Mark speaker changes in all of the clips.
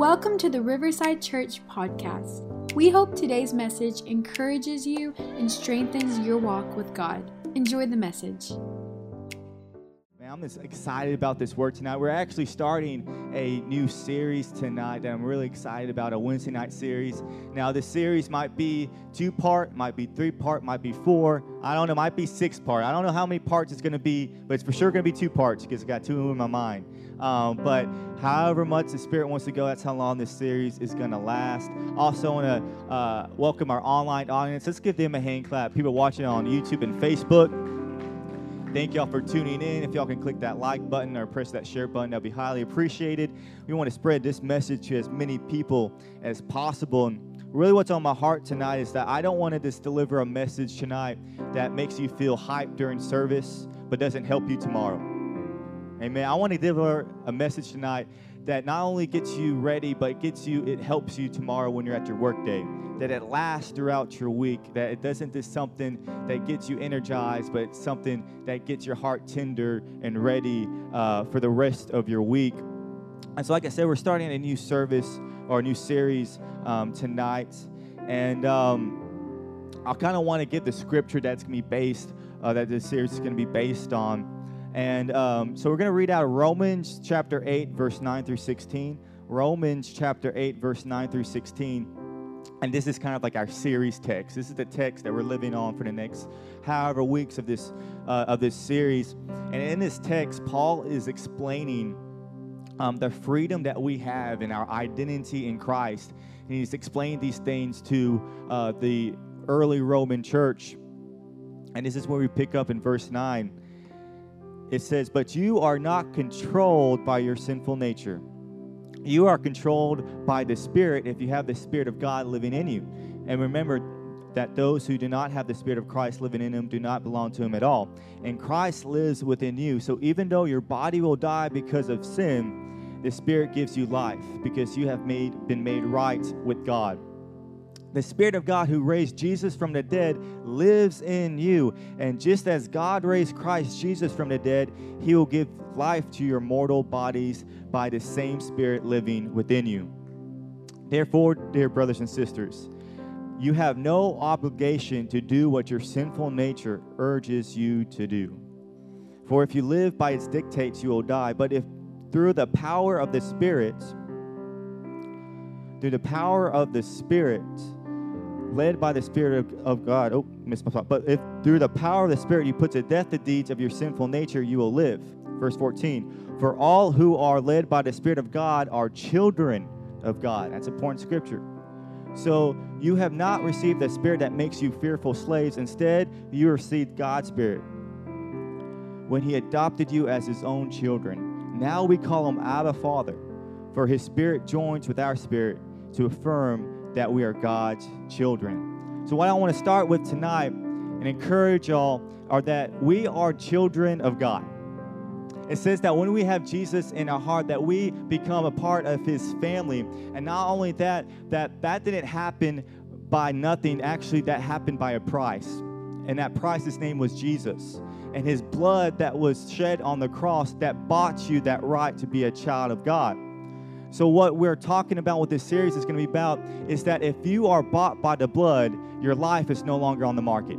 Speaker 1: Welcome to the Riverside Church podcast. We hope today's message encourages you and strengthens your walk with God. Enjoy the message.
Speaker 2: I'm excited about this word tonight. We're actually starting a new series tonight that I'm really excited about, a Wednesday night series. Now, this series might be two part, might be three part, might be four. I don't know, might be six part. I don't know how many parts it's going to be, but it's for sure going to be two parts because I got two in my mind. Um, but however much the Spirit wants to go, that's how long this series is going to last. Also, want to uh, welcome our online audience. Let's give them a hand clap. People watching on YouTube and Facebook. Thank y'all for tuning in. If y'all can click that like button or press that share button, that'll be highly appreciated. We want to spread this message to as many people as possible. And really, what's on my heart tonight is that I don't want to just deliver a message tonight that makes you feel hyped during service, but doesn't help you tomorrow. Amen. I want to deliver a message tonight that not only gets you ready, but gets you, it helps you tomorrow when you're at your workday. That it lasts throughout your week. That it doesn't just something that gets you energized, but something that gets your heart tender and ready uh, for the rest of your week. And so, like I said, we're starting a new service or a new series um, tonight, and um, I kind of want to give the scripture that's going to be based, uh, that this series is going to be based on. And um, so we're going to read out Romans chapter 8, verse 9 through 16. Romans chapter 8, verse 9 through 16. And this is kind of like our series text. This is the text that we're living on for the next however weeks of this uh, of this series. And in this text, Paul is explaining um, the freedom that we have in our identity in Christ. And he's explained these things to uh, the early Roman church. And this is where we pick up in verse 9 it says, But you are not controlled by your sinful nature. You are controlled by the Spirit if you have the Spirit of God living in you. And remember that those who do not have the Spirit of Christ living in them do not belong to Him at all. And Christ lives within you. So even though your body will die because of sin, the Spirit gives you life because you have made, been made right with God. The Spirit of God who raised Jesus from the dead lives in you. And just as God raised Christ Jesus from the dead, He will give life to your mortal bodies by the same Spirit living within you. Therefore, dear brothers and sisters, you have no obligation to do what your sinful nature urges you to do. For if you live by its dictates, you will die. But if through the power of the Spirit, through the power of the Spirit, led by the Spirit of, of God. Oh, missed my spot. But if through the power of the Spirit you put to death the deeds of your sinful nature, you will live. Verse 14. For all who are led by the Spirit of God are children of God. That's important scripture. So you have not received the spirit that makes you fearful slaves. Instead, you received God's spirit when he adopted you as his own children. Now we call him Abba Father, for his spirit joins with our spirit to affirm that we are God's children. So, what I want to start with tonight and encourage y'all are that we are children of God. It says that when we have Jesus in our heart, that we become a part of His family, and not only that, that that didn't happen by nothing. Actually, that happened by a price, and that price's name was Jesus, and His blood that was shed on the cross that bought you that right to be a child of God. So, what we're talking about with this series is going to be about is that if you are bought by the blood, your life is no longer on the market.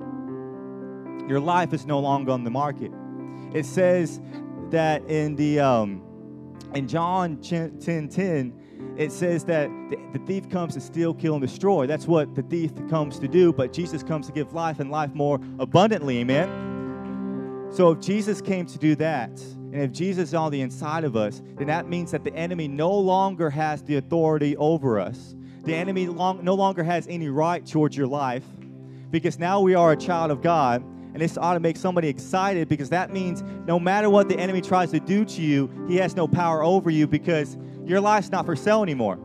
Speaker 2: Your life is no longer on the market. It says that in the um, in John 10, 10 it says that the, the thief comes to steal, kill, and destroy. That's what the thief comes to do, but Jesus comes to give life and life more abundantly. Amen. So if Jesus came to do that, and if Jesus is on the inside of us, then that means that the enemy no longer has the authority over us. The enemy long, no longer has any right towards your life because now we are a child of God. And this ought to make somebody excited because that means no matter what the enemy tries to do to you, he has no power over you because your life's not for sale anymore.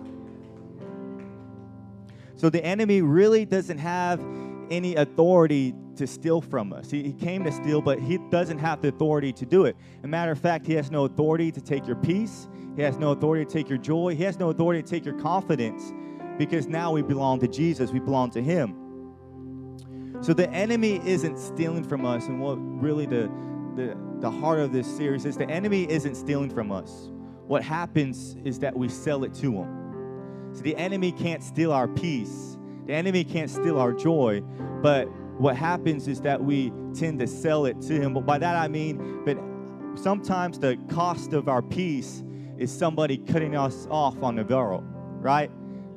Speaker 2: So the enemy really doesn't have any authority to steal from us. He, he, came to steal, but he doesn't have the authority to do it. As a matter of fact, he has no authority to take your peace. He has no authority to take your joy. He has no authority to take your confidence because now we belong to Jesus. We belong to him. So the enemy isn't stealing from us. And what really the, the, the heart of this series is the enemy isn't stealing from us. What happens is that we sell it to him. So the enemy can't steal our peace. The enemy can't steal our joy. But what happens is that we tend to sell it to him. But by that I mean, but sometimes the cost of our peace is somebody cutting us off on the barrel, right?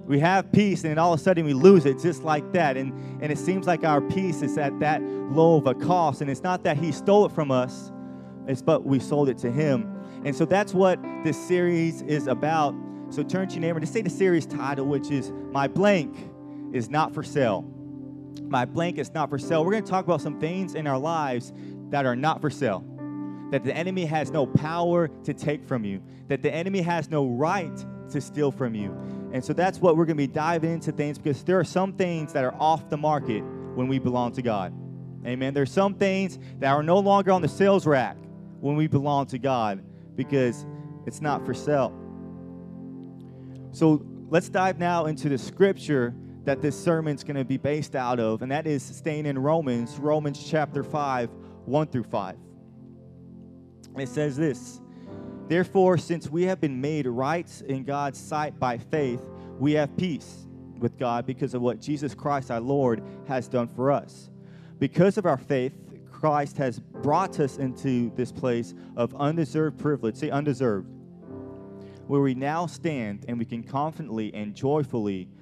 Speaker 2: We have peace and all of a sudden we lose it just like that. And, and it seems like our peace is at that low of a cost. And it's not that he stole it from us, it's but we sold it to him. And so that's what this series is about. So turn to your neighbor to say the series title, which is My Blank is Not for Sale. My blank is not for sale. We're going to talk about some things in our lives that are not for sale that the enemy has no power to take from you, that the enemy has no right to steal from you. And so that's what we're going to be diving into things because there are some things that are off the market when we belong to God. Amen. There's some things that are no longer on the sales rack when we belong to God because it's not for sale. So let's dive now into the scripture that this sermon's going to be based out of, and that is staying in Romans, Romans chapter 5, 1 through 5. It says this Therefore, since we have been made right in God's sight by faith, we have peace with God because of what Jesus Christ our Lord has done for us. Because of our faith, Christ has brought us into this place of undeserved privilege, say undeserved, where we now stand and we can confidently and joyfully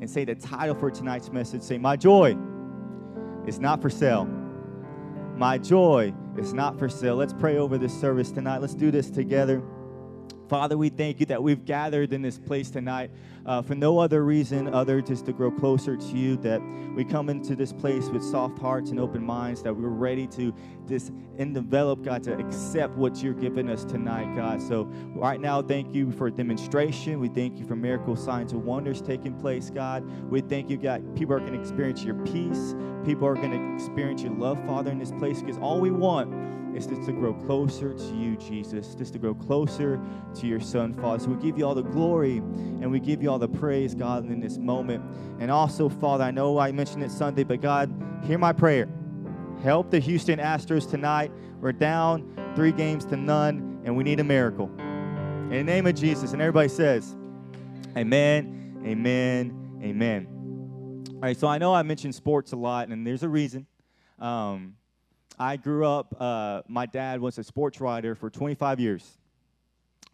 Speaker 2: and say the title for tonight's message. Say, My joy is not for sale. My joy is not for sale. Let's pray over this service tonight. Let's do this together. Father, we thank you that we've gathered in this place tonight uh, for no other reason other just to grow closer to you, that we come into this place with soft hearts and open minds, that we're ready to just and develop, God, to accept what you're giving us tonight, God. So right now, thank you for demonstration. We thank you for miracle signs and wonders taking place, God. We thank you, God. People are going to experience your peace. People are going to experience your love, Father, in this place, because all we want is just to grow closer to you, Jesus, just to grow closer to your Son, Father. So we give you all the glory and we give you all the praise, God, in this moment. And also, Father, I know I mentioned it Sunday, but God, hear my prayer. Help the Houston Astros tonight. We're down three games to none, and we need a miracle. In the name of Jesus. And everybody says, Amen, amen, amen. All right, so I know I mentioned sports a lot, and there's a reason. Um, I grew up, uh, my dad was a sports writer for 25 years.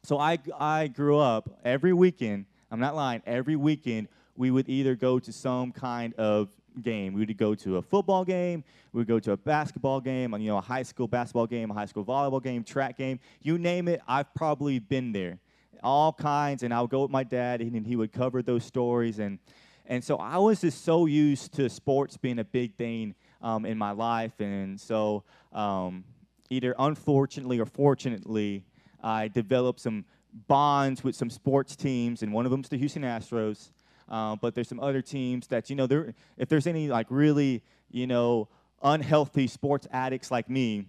Speaker 2: So I, I grew up every weekend, I'm not lying, every weekend we would either go to some kind of game. We would go to a football game, we would go to a basketball game, you know, a high school basketball game, a high school volleyball game, track game, you name it, I've probably been there. All kinds, and I would go with my dad, and he would cover those stories. And, and so I was just so used to sports being a big thing um, in my life. And so, um, either unfortunately or fortunately, I developed some bonds with some sports teams, and one of them's the Houston Astros. Uh, but there's some other teams that you know, there, if there's any like really you know unhealthy sports addicts like me,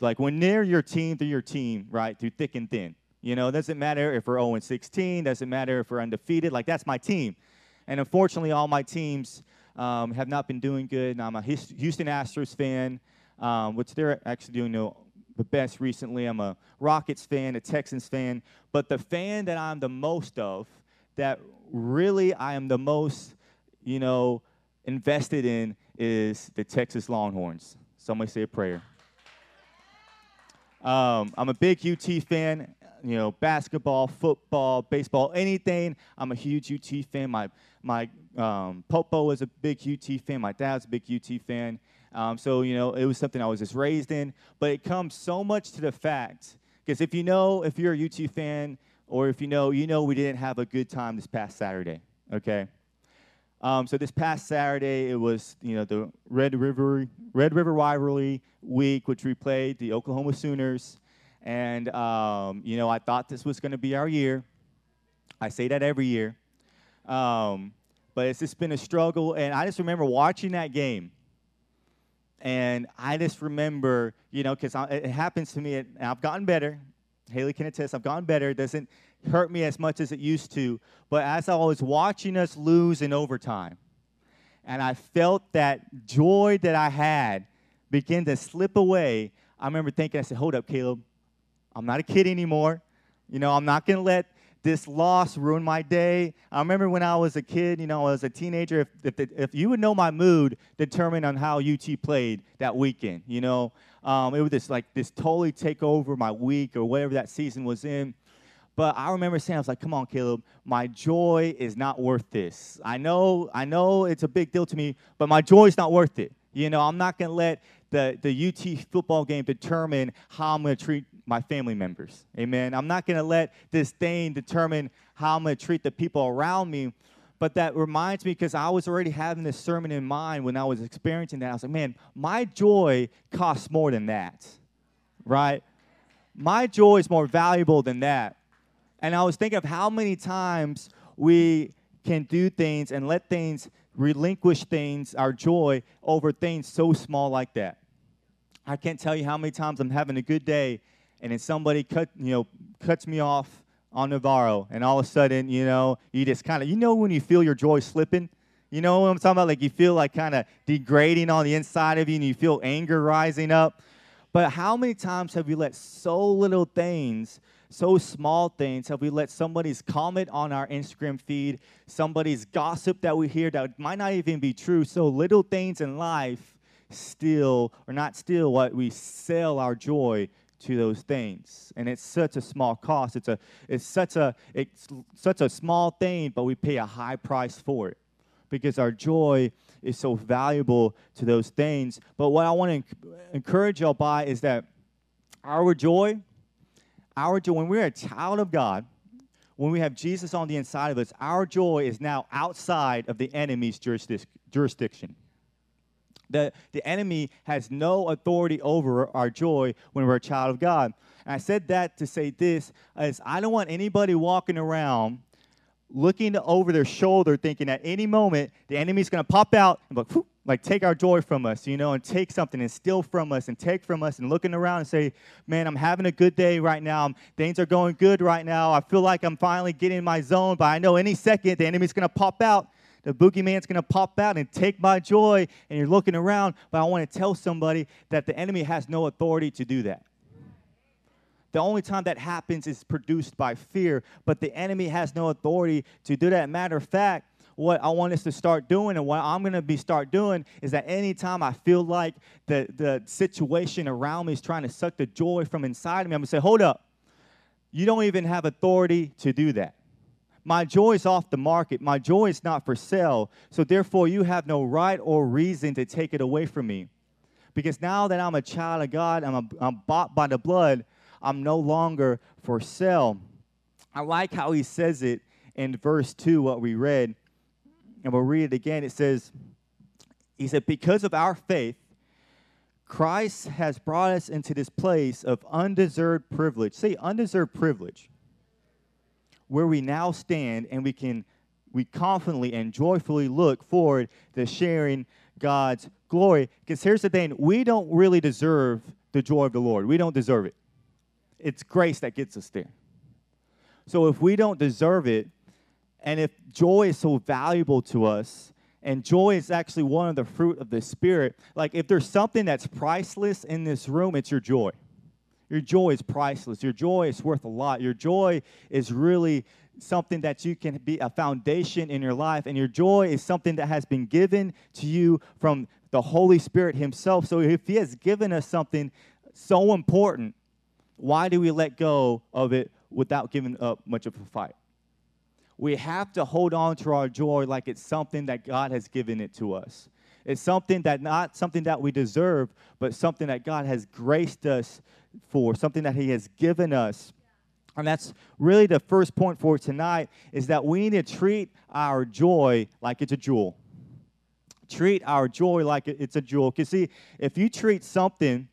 Speaker 2: like when they're your team, they're your team, right, through thick and thin. You know, doesn't matter if we're 0 and 16, doesn't matter if we're undefeated. Like that's my team. And unfortunately, all my teams um, have not been doing good. And I'm a Houston Astros fan, um, which they're actually doing the, the best recently. I'm a Rockets fan, a Texans fan. But the fan that I'm the most of, that really I am the most, you know, invested in is the Texas Longhorns. Somebody say a prayer. Um, I'm a big UT fan you know, basketball, football, baseball, anything. I'm a huge UT fan. My my um, Popo is a big UT fan. My dad's a big UT fan. Um, so you know, it was something I was just raised in. But it comes so much to the fact because if you know, if you're a UT fan, or if you know, you know, we didn't have a good time this past Saturday. Okay. Um, so this past Saturday, it was you know the Red River Red River rivalry week, which we played the Oklahoma Sooners. And, um, you know, I thought this was going to be our year. I say that every year. Um, but it's just been a struggle. And I just remember watching that game. And I just remember, you know, because it happens to me, and I've gotten better. Haley can attest, I've gotten better. It doesn't hurt me as much as it used to. But as I was watching us lose in overtime, and I felt that joy that I had begin to slip away, I remember thinking, I said, Hold up, Caleb. I'm not a kid anymore. You know, I'm not going to let this loss ruined my day. I remember when I was a kid, you know, I was a teenager, if, if, if you would know my mood determined on how UT played that weekend, you know, um, it would just like this totally take over my week or whatever that season was in. But I remember saying, I was like, come on, Caleb, my joy is not worth this. I know, I know it's a big deal to me, but my joy is not worth it. You know, I'm not going to let the, the UT football game determine how I'm going to treat my family members. Amen. I'm not going to let this thing determine how I'm going to treat the people around me. But that reminds me because I was already having this sermon in mind when I was experiencing that. I was like, man, my joy costs more than that, right? My joy is more valuable than that. And I was thinking of how many times we can do things and let things relinquish things, our joy, over things so small like that. I can't tell you how many times I'm having a good day and then somebody cut, you know, cuts me off on Navarro, and all of a sudden, you know, you just kind of, you know, when you feel your joy slipping, you know what I'm talking about? Like you feel like kind of degrading on the inside of you, and you feel anger rising up. But how many times have we let so little things, so small things, have we let somebody's comment on our Instagram feed, somebody's gossip that we hear that might not even be true, so little things in life steal, or not steal, what we sell our joy to those things. And it's such a small cost. It's a it's such a it's such a small thing but we pay a high price for it because our joy is so valuable to those things. But what i want to encourage y'all by is that our joy our joy when we're a child of god when we have jesus on the inside of us our joy is now outside of the enemy's jurisdiction the, the enemy has no authority over our joy when we're a child of God. And I said that to say this is I don't want anybody walking around looking over their shoulder thinking at any moment the enemy's going to pop out and like, like take our joy from us, you know, and take something and steal from us and take from us and looking around and say, man, I'm having a good day right now. Things are going good right now. I feel like I'm finally getting in my zone, but I know any second the enemy's going to pop out the boogeyman's going to pop out and take my joy, and you're looking around. But I want to tell somebody that the enemy has no authority to do that. The only time that happens is produced by fear, but the enemy has no authority to do that. Matter of fact, what I want us to start doing and what I'm going to be start doing is that anytime I feel like the, the situation around me is trying to suck the joy from inside of me, I'm going to say, hold up. You don't even have authority to do that. My joy is off the market. My joy is not for sale. So therefore, you have no right or reason to take it away from me. Because now that I'm a child of God, I'm, a, I'm bought by the blood, I'm no longer for sale. I like how he says it in verse 2, what we read. And we'll read it again. It says, He said, Because of our faith, Christ has brought us into this place of undeserved privilege. Say undeserved privilege where we now stand and we can we confidently and joyfully look forward to sharing God's glory. Because here's the thing we don't really deserve the joy of the Lord, we don't deserve it. It's grace that gets us there. So if we don't deserve it, and if joy is so valuable to us, and joy is actually one of the fruit of the Spirit, like if there's something that's priceless in this room, it's your joy. Your joy is priceless. Your joy is worth a lot. Your joy is really something that you can be a foundation in your life. And your joy is something that has been given to you from the Holy Spirit Himself. So if He has given us something so important, why do we let go of it without giving up much of a fight? We have to hold on to our joy like it's something that God has given it to us. It's something that not something that we deserve, but something that God has graced us for, something that He has given us. And that's really the first point for tonight is that we need to treat our joy like it's a jewel. Treat our joy like it's a jewel. Because, see, if you treat something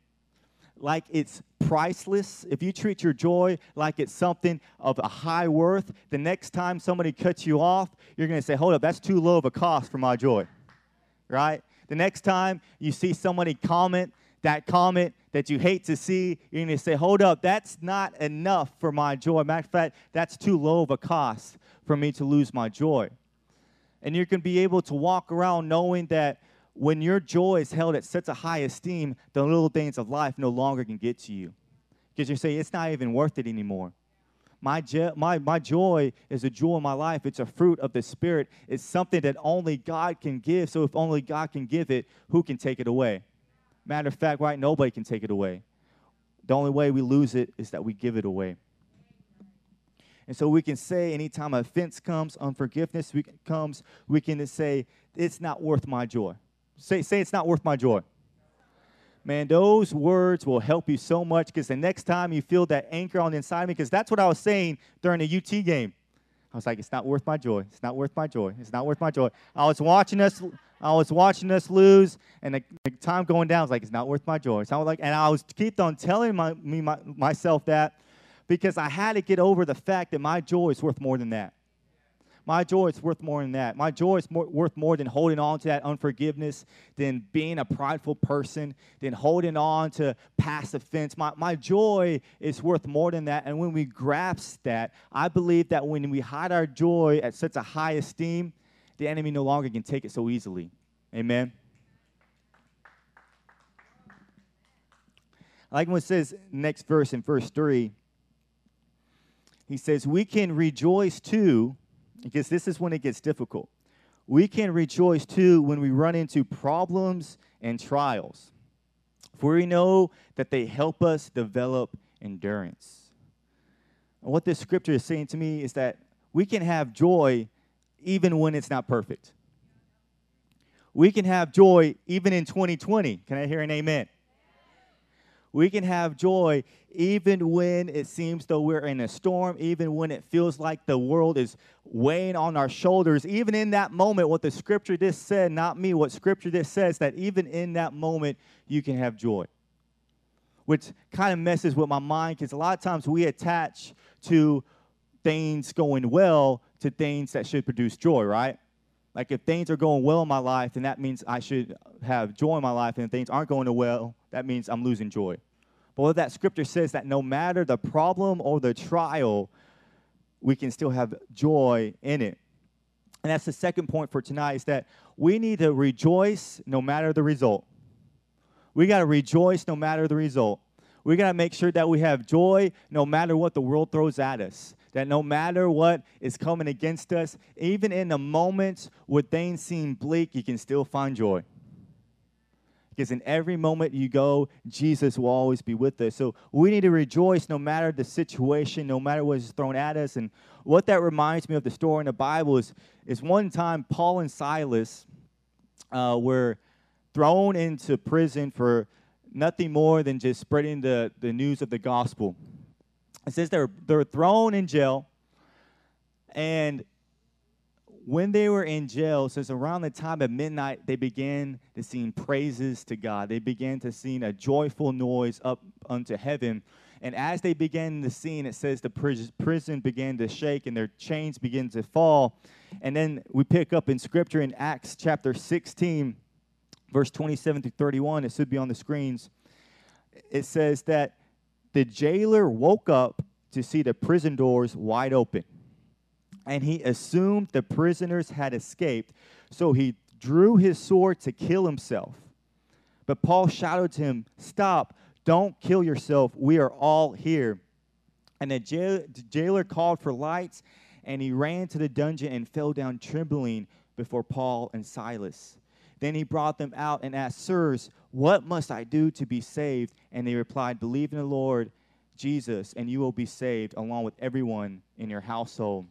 Speaker 2: like it's priceless, if you treat your joy like it's something of a high worth, the next time somebody cuts you off, you're going to say, hold up, that's too low of a cost for my joy. Right? The next time you see somebody comment that comment that you hate to see, you're going to say, hold up, that's not enough for my joy. Matter of fact, that's too low of a cost for me to lose my joy. And you're going to be able to walk around knowing that when your joy is held at such a high esteem, the little things of life no longer can get to you. Because you say, it's not even worth it anymore. My, my, my joy is a jewel in my life. It's a fruit of the Spirit. It's something that only God can give. So if only God can give it, who can take it away? Matter of fact, right, nobody can take it away. The only way we lose it is that we give it away. And so we can say anytime offense comes, unforgiveness comes, we can say, it's not worth my joy. Say, say it's not worth my joy. Man, those words will help you so much because the next time you feel that anchor on the inside of me, because that's what I was saying during the UT game. I was like, it's not worth my joy. It's not worth my joy. It's not worth my joy. I was watching us, I was watching us lose, and the, the time going down I was like, it's not worth my joy. So I was like, and I was keep on telling my, me my, myself that because I had to get over the fact that my joy is worth more than that. My joy is worth more than that. My joy is more, worth more than holding on to that unforgiveness, than being a prideful person, than holding on to past offense. My, my joy is worth more than that. And when we grasp that, I believe that when we hide our joy at such a high esteem, the enemy no longer can take it so easily. Amen. Like when it says next verse in verse 3 he says, We can rejoice too, because this is when it gets difficult. We can rejoice too when we run into problems and trials, for we know that they help us develop endurance. And what this scripture is saying to me is that we can have joy even when it's not perfect. We can have joy even in 2020. Can I hear an amen? We can have joy even when it seems though we're in a storm, even when it feels like the world is weighing on our shoulders. Even in that moment, what the scripture just said, not me, what scripture just says, that even in that moment, you can have joy. Which kind of messes with my mind because a lot of times we attach to things going well to things that should produce joy, right? Like if things are going well in my life, then that means I should have joy in my life. And if things aren't going well, that means I'm losing joy. But what that scripture says that no matter the problem or the trial, we can still have joy in it. And that's the second point for tonight is that we need to rejoice no matter the result. We got to rejoice no matter the result. We got to make sure that we have joy no matter what the world throws at us. That no matter what is coming against us, even in the moments where things seem bleak, you can still find joy. Because in every moment you go, Jesus will always be with us. So we need to rejoice no matter the situation, no matter what is thrown at us. And what that reminds me of the story in the Bible is, is one time Paul and Silas uh, were thrown into prison for nothing more than just spreading the, the news of the gospel. It says they're, they're thrown in jail, and when they were in jail, says around the time of midnight, they began to sing praises to God. They began to sing a joyful noise up unto heaven. And as they began to sing, it says the prison began to shake and their chains began to fall. And then we pick up in scripture in Acts chapter 16, verse 27 through 31. It should be on the screens. It says that the jailer woke up to see the prison doors wide open and he assumed the prisoners had escaped. So he drew his sword to kill himself. But Paul shouted to him, Stop, don't kill yourself. We are all here. And the jailer called for lights, and he ran to the dungeon and fell down trembling before Paul and Silas. Then he brought them out and asked, Sirs, what must I do to be saved? And they replied, Believe in the Lord Jesus, and you will be saved, along with everyone in your household.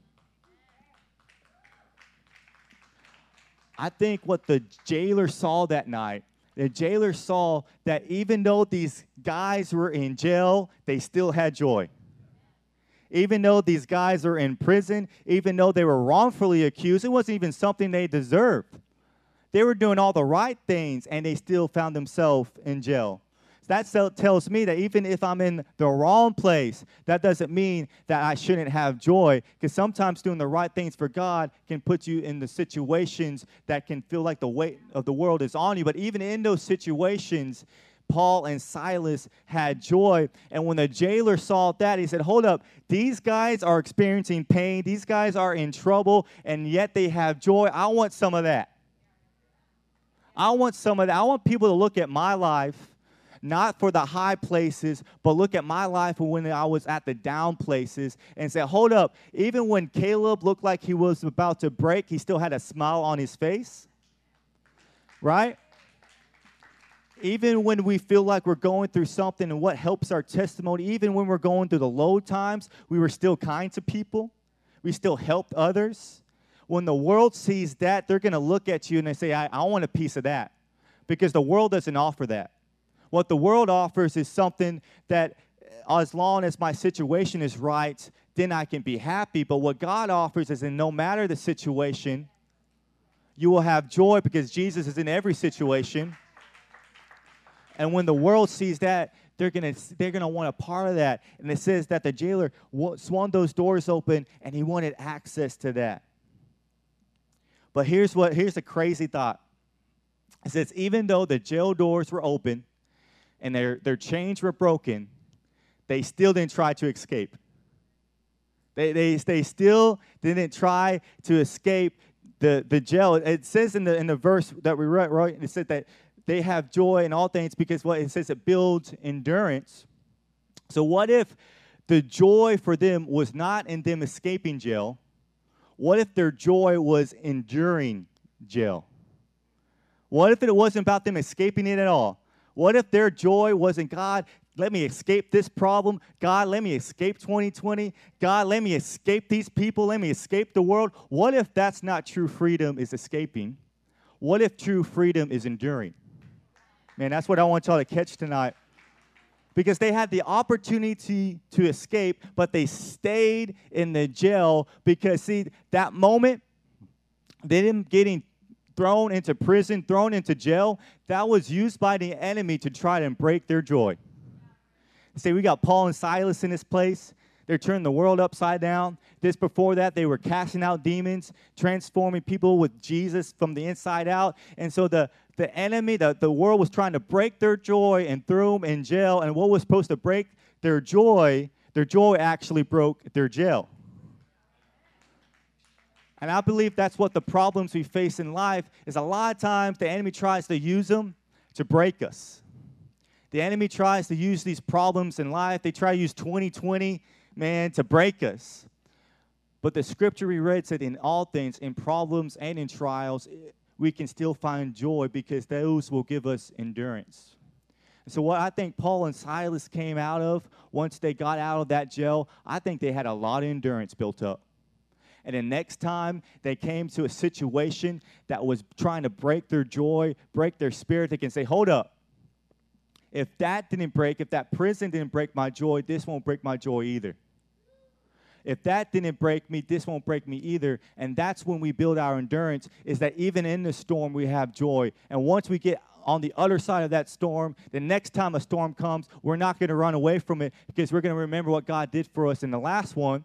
Speaker 2: I think what the jailer saw that night, the jailer saw that even though these guys were in jail, they still had joy. Even though these guys are in prison, even though they were wrongfully accused, it wasn't even something they deserved. They were doing all the right things and they still found themselves in jail. That tells me that even if I'm in the wrong place, that doesn't mean that I shouldn't have joy. Because sometimes doing the right things for God can put you in the situations that can feel like the weight of the world is on you. But even in those situations, Paul and Silas had joy. And when the jailer saw that, he said, Hold up, these guys are experiencing pain, these guys are in trouble, and yet they have joy. I want some of that. I want some of that. I want people to look at my life, not for the high places, but look at my life when I was at the down places and say, Hold up, even when Caleb looked like he was about to break, he still had a smile on his face. Right? even when we feel like we're going through something and what helps our testimony, even when we're going through the low times, we were still kind to people. We still helped others. When the world sees that, they're going to look at you and they say, I, I want a piece of that. Because the world doesn't offer that. What the world offers is something that, uh, as long as my situation is right, then I can be happy. But what God offers is, in no matter the situation, you will have joy because Jesus is in every situation. And when the world sees that, they're gonna they're gonna want a part of that. And it says that the jailer swung those doors open and he wanted access to that. But here's what here's the crazy thought. It says even though the jail doors were open and their their chains were broken, they still didn't try to escape. They, they, they still didn't try to escape the, the jail. It says in the, in the verse that we read, right? It said that they have joy in all things because what it says it builds endurance. So what if the joy for them was not in them escaping jail? What if their joy was enduring jail? What if it wasn't about them escaping it at all? What if their joy wasn't God, let me escape this problem. God, let me escape 2020. God, let me escape these people. Let me escape the world. What if that's not true freedom is escaping? What if true freedom is enduring? Man, that's what I want y'all to catch tonight. Because they had the opportunity to escape, but they stayed in the jail because, see, that moment, they didn't getting thrown into prison, thrown into jail, that was used by the enemy to try to break their joy. Say, we got Paul and Silas in this place. They're turning the world upside down. This before that, they were casting out demons, transforming people with Jesus from the inside out. And so the, the enemy, the, the world was trying to break their joy and threw them in jail. And what was supposed to break their joy, their joy actually broke their jail. And I believe that's what the problems we face in life is a lot of times the enemy tries to use them to break us. The enemy tries to use these problems in life. They try to use 2020, man, to break us. But the scripture we read said, in all things, in problems and in trials, eh, we can still find joy because those will give us endurance. so, what I think Paul and Silas came out of once they got out of that jail, I think they had a lot of endurance built up. And the next time they came to a situation that was trying to break their joy, break their spirit, they can say, Hold up. If that didn't break, if that prison didn't break my joy, this won't break my joy either. If that didn't break me, this won't break me either. And that's when we build our endurance, is that even in the storm, we have joy. And once we get on the other side of that storm, the next time a storm comes, we're not going to run away from it because we're going to remember what God did for us in the last one.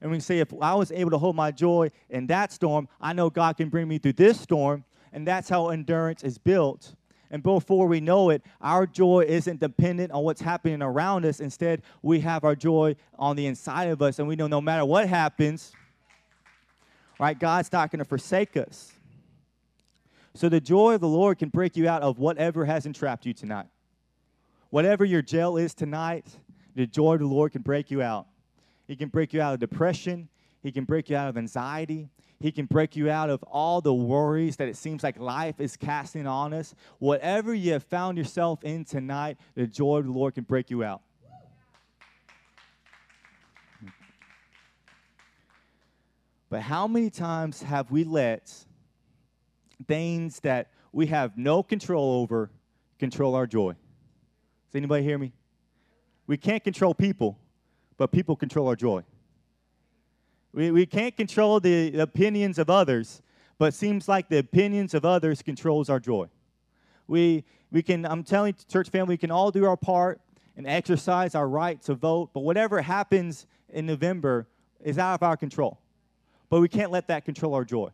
Speaker 2: And we say, if I was able to hold my joy in that storm, I know God can bring me through this storm. And that's how endurance is built. And before we know it, our joy isn't dependent on what's happening around us. Instead, we have our joy on the inside of us, and we know no matter what happens, right, God's not going to forsake us. So the joy of the Lord can break you out of whatever has entrapped you tonight. Whatever your jail is tonight, the joy of the Lord can break you out. He can break you out of depression. He can break you out of anxiety. He can break you out of all the worries that it seems like life is casting on us. Whatever you have found yourself in tonight, the joy of the Lord can break you out. But how many times have we let things that we have no control over control our joy? Does anybody hear me? We can't control people, but people control our joy. We, we can't control the opinions of others, but seems like the opinions of others controls our joy. We, we can, I'm telling church family, we can all do our part and exercise our right to vote, but whatever happens in November is out of our control. But we can't let that control our joy.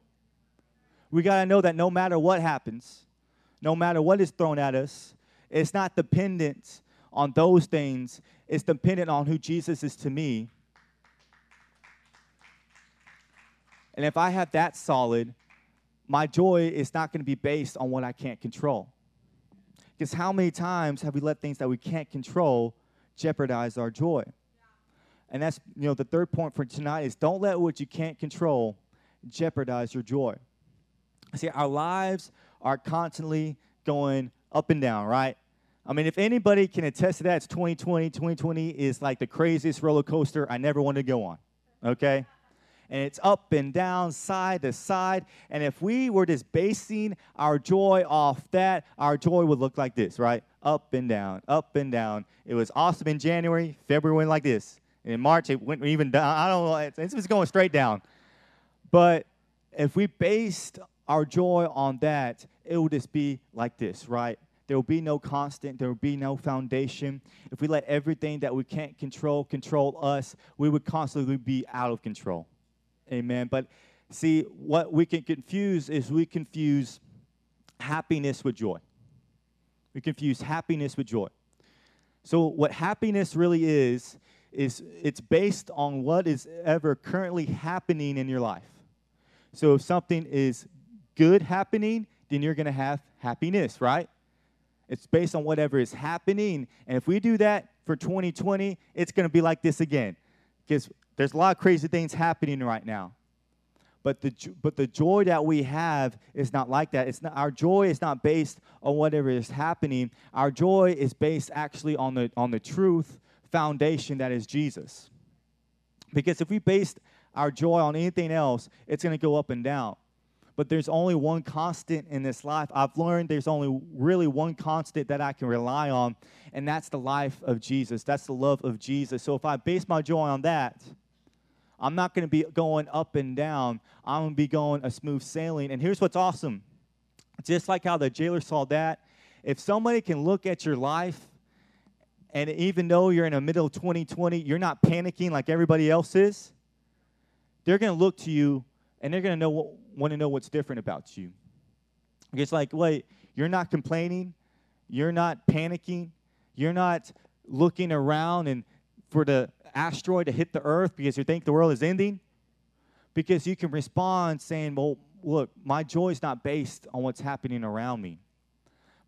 Speaker 2: We got to know that no matter what happens, no matter what is thrown at us, it's not dependent on those things, it's dependent on who Jesus is to me. And if I have that solid, my joy is not going to be based on what I can't control. Because how many times have we let things that we can't control jeopardize our joy? And that's, you know, the third point for tonight is don't let what you can't control jeopardize your joy. See, our lives are constantly going up and down, right? I mean, if anybody can attest to that, it's 2020. 2020 is like the craziest roller coaster I never wanted to go on, okay? And it's up and down, side to side. And if we were just basing our joy off that, our joy would look like this, right? Up and down, up and down. It was awesome in January, February went like this. And in March, it went even down. I don't know, it's, it's going straight down. But if we based our joy on that, it would just be like this, right? There will be no constant, there will be no foundation. If we let everything that we can't control control us, we would constantly be out of control. Amen. But see, what we can confuse is we confuse happiness with joy. We confuse happiness with joy. So, what happiness really is, is it's based on what is ever currently happening in your life. So, if something is good happening, then you're going to have happiness, right? It's based on whatever is happening. And if we do that for 2020, it's going to be like this again. Because there's a lot of crazy things happening right now. But the, but the joy that we have is not like that. It's not, our joy is not based on whatever is happening. Our joy is based actually on the, on the truth foundation that is Jesus. Because if we based our joy on anything else, it's going to go up and down but there's only one constant in this life. I've learned there's only really one constant that I can rely on, and that's the life of Jesus. That's the love of Jesus. So if I base my joy on that, I'm not going to be going up and down. I'm going to be going a smooth sailing. And here's what's awesome just like how the jailer saw that, if somebody can look at your life, and even though you're in the middle of 2020, you're not panicking like everybody else is, they're going to look to you and they're going to know what, want to know what's different about you. It's like, wait, you're not complaining, you're not panicking, you're not looking around and for the asteroid to hit the earth because you think the world is ending. Because you can respond saying, well, look, my joy is not based on what's happening around me.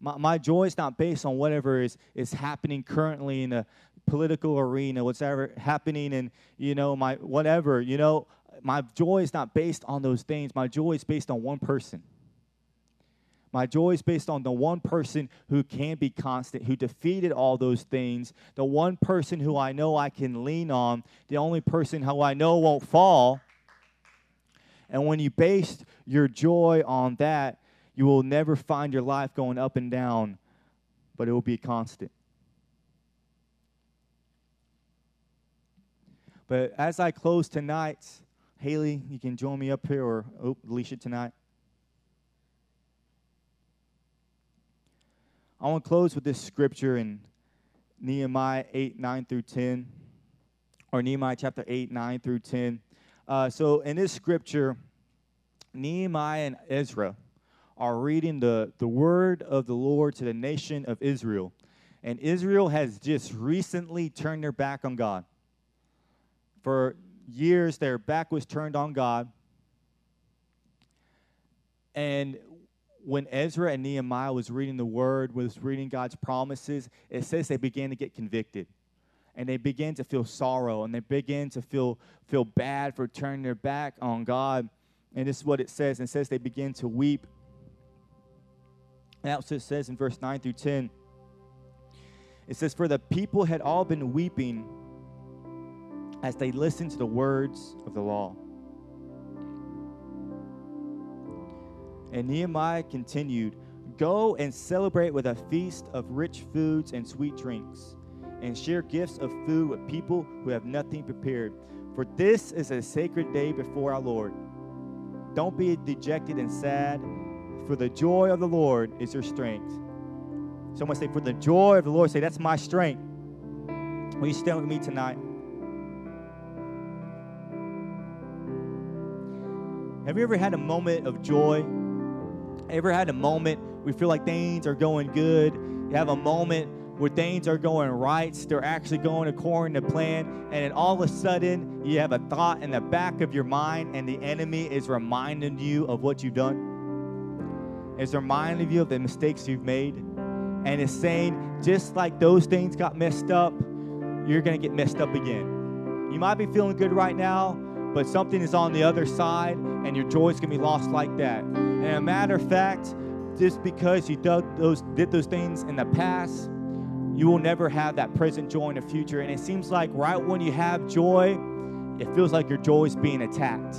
Speaker 2: My, my joy is not based on whatever is, is happening currently in the political arena, whatever happening in, you know, my whatever, you know, my joy is not based on those things. My joy is based on one person. My joy is based on the one person who can be constant, who defeated all those things, the one person who I know I can lean on, the only person who I know won't fall. And when you base your joy on that, you will never find your life going up and down, but it will be constant. But as I close tonight, Haley, you can join me up here, or oh, Alicia tonight. I want to close with this scripture in Nehemiah 8, 9 through 10, or Nehemiah chapter 8, 9 through 10. Uh, so in this scripture, Nehemiah and Ezra are reading the, the word of the Lord to the nation of Israel. And Israel has just recently turned their back on God. For years their back was turned on God. And when Ezra and Nehemiah was reading the word, was reading God's promises, it says they began to get convicted. And they began to feel sorrow and they began to feel feel bad for turning their back on God. And this is what it says. It says they begin to weep. And that's what it says in verse 9 through 10. It says, For the people had all been weeping as they listened to the words of the law. And Nehemiah continued, Go and celebrate with a feast of rich foods and sweet drinks, and share gifts of food with people who have nothing prepared. For this is a sacred day before our Lord. Don't be dejected and sad, for the joy of the Lord is your strength. Someone say, For the joy of the Lord, say, That's my strength. Will you stand with me tonight? Have you ever had a moment of joy? Ever had a moment we feel like things are going good? You have a moment where things are going right, they're actually going according to plan, and then all of a sudden you have a thought in the back of your mind, and the enemy is reminding you of what you've done. It's reminding you of the mistakes you've made, and it's saying, just like those things got messed up, you're gonna get messed up again. You might be feeling good right now, but something is on the other side, and your joy is gonna be lost like that. And a matter of fact, just because you those, did those things in the past, you will never have that present joy in the future. And it seems like right when you have joy, it feels like your joy is being attacked.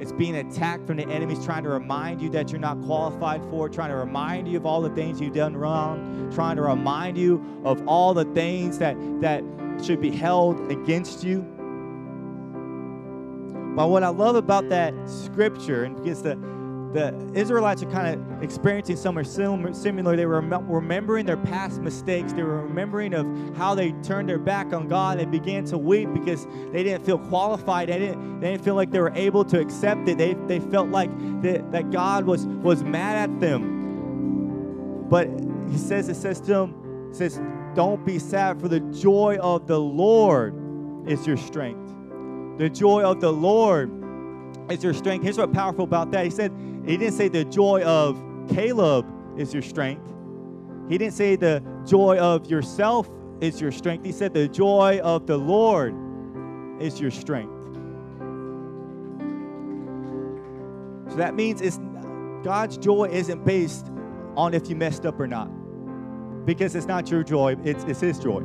Speaker 2: It's being attacked from the enemies trying to remind you that you're not qualified for trying to remind you of all the things you've done wrong, trying to remind you of all the things that, that should be held against you. But what I love about that scripture, and because the the Israelites are kind of experiencing something similar. They were remembering their past mistakes. They were remembering of how they turned their back on God and began to weep because they didn't feel qualified. They didn't, they didn't feel like they were able to accept it. They, they felt like that, that God was, was mad at them. But he says, it says to them, says, don't be sad, for the joy of the Lord is your strength. The joy of the Lord is your strength. Here's what powerful about that. He said, he didn't say the joy of Caleb is your strength. He didn't say the joy of yourself is your strength. He said the joy of the Lord is your strength. So that means it's God's joy isn't based on if you messed up or not. Because it's not your joy, it's, it's his joy.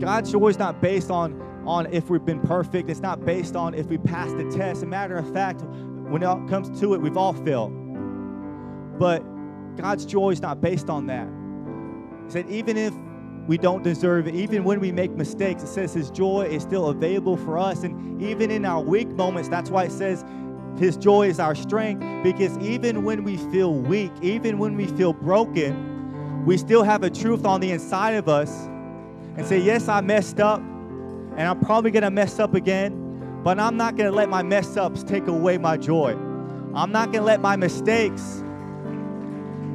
Speaker 2: God's joy is not based on on if we've been perfect. It's not based on if we passed the test. As a matter of fact, when it comes to it, we've all failed. But God's joy is not based on that. He said, even if we don't deserve it, even when we make mistakes, it says His joy is still available for us. And even in our weak moments, that's why it says His joy is our strength, because even when we feel weak, even when we feel broken, we still have a truth on the inside of us and say, Yes, I messed up and I'm probably going to mess up again, but I'm not going to let my mess ups take away my joy. I'm not going to let my mistakes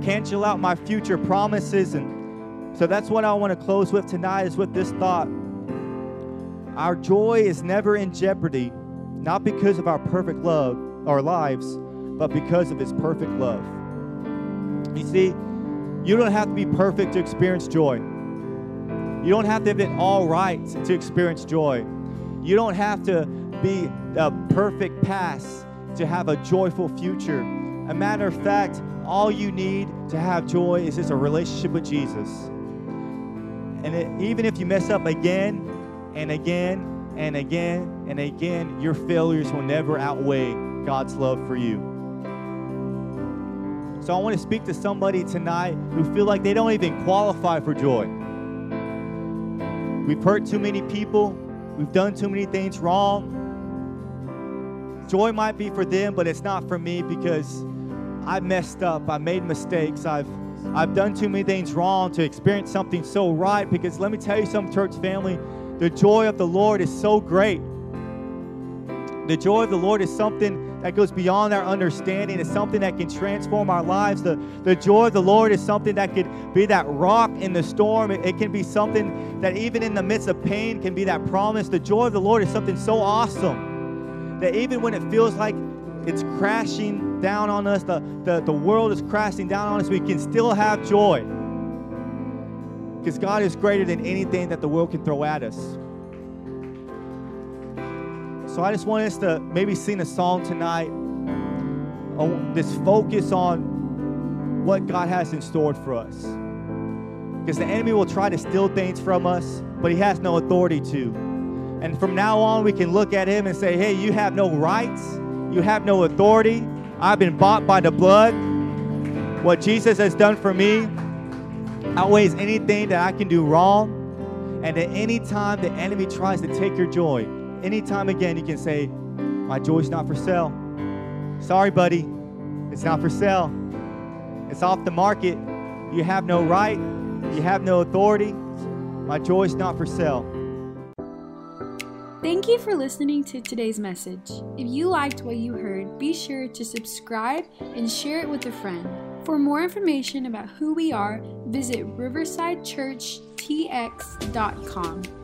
Speaker 2: cancel out my future promises. And so that's what I want to close with tonight is with this thought. Our joy is never in jeopardy, not because of our perfect love, our lives, but because of His perfect love. You see, you don't have to be perfect to experience joy. You don't have to have it all right to experience joy. You don't have to be a perfect past to have a joyful future. A matter of fact, all you need to have joy is just a relationship with Jesus. And it, even if you mess up again and again and again and again, your failures will never outweigh God's love for you. So I want to speak to somebody tonight who feel like they don't even qualify for joy. We've hurt too many people. We've done too many things wrong. Joy might be for them, but it's not for me because I messed up. I made mistakes. I've I've done too many things wrong to experience something so right. Because let me tell you something, church family, the joy of the Lord is so great. The joy of the Lord is something that goes beyond our understanding. It's something that can transform our lives. The, the joy of the Lord is something that could be that rock in the storm. It, it can be something that even in the midst of pain can be that promise. The joy of the Lord is something so awesome that even when it feels like it's crashing down on us, the, the, the world is crashing down on us, we can still have joy. Because God is greater than anything that the world can throw at us. So I just want us to maybe sing a song tonight. This focus on what God has in store for us. Because the enemy will try to steal things from us, but he has no authority to. And from now on, we can look at him and say, hey, you have no rights, you have no authority. I've been bought by the blood. What Jesus has done for me outweighs anything that I can do wrong. And at any time the enemy tries to take your joy, anytime again, you can say, My joy's not for sale. Sorry, buddy, it's not for sale. It's off the market. You have no right. You have no authority. My joy is not for sale.
Speaker 1: Thank you for listening to today's message. If you liked what you heard, be sure to subscribe and share it with a friend. For more information about who we are, visit riversidechurchtx.com.